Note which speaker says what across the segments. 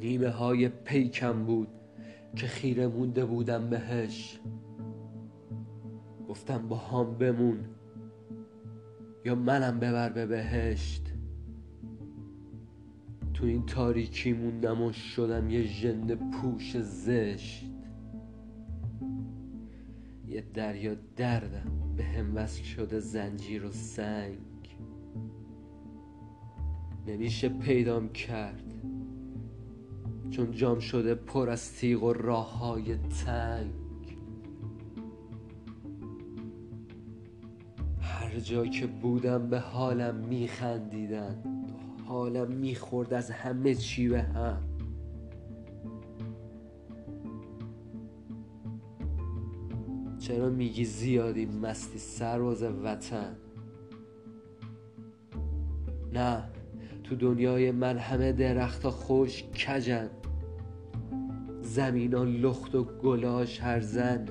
Speaker 1: لوله های پیکم بود که خیره مونده بودم بهش. گفتم با هم بمون یا منم ببر به بهشت. تو این تاریکی موندم و شدم یه ژنده پوش زشت. یه دریا دردم به هم وصل شده زنجیر و سنگ. نمیشه پیدام کرد. چون جام شده پر از تیغ و راه های تنگ. هر جا که بودم به حالم میخندیدن حالم می‌خورد از همه چی به هم. چرا میگی زیادی مستی سرباز وطن؟ نه. تو دنیای من همه درخت خوش کجن. زمینا لخت و گلاش هرزن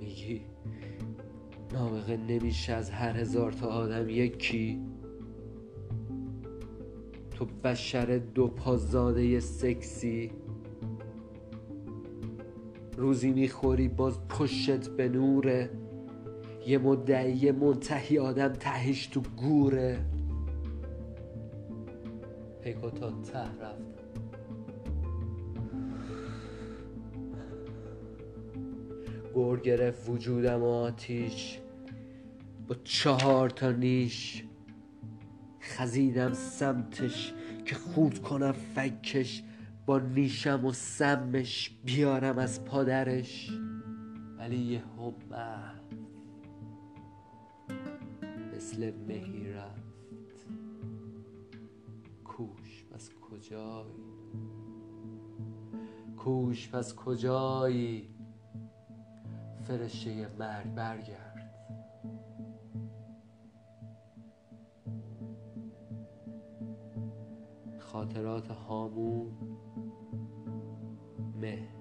Speaker 1: میگی نابغه نمیشه از هر هزار تا آدم یکی. تو بشر دو پازاده سکسی. روزی می‌خوری باز پشت به نوره. یه مدعی منتهی آدم تهش تو گوره. پیکو تا ته رفتم گر گرفت وجودم آتیش. با چهار تا نیش خزیدم سمتش که خورد کنم فکش. با نیشم و سمش بیارم از پادرش. ولی یه محو مثل مهی رفت. کوش پس کجایی؟ کوش پس کجایی؟ فرشته مرگ برگرد. خاطرات هامون مه.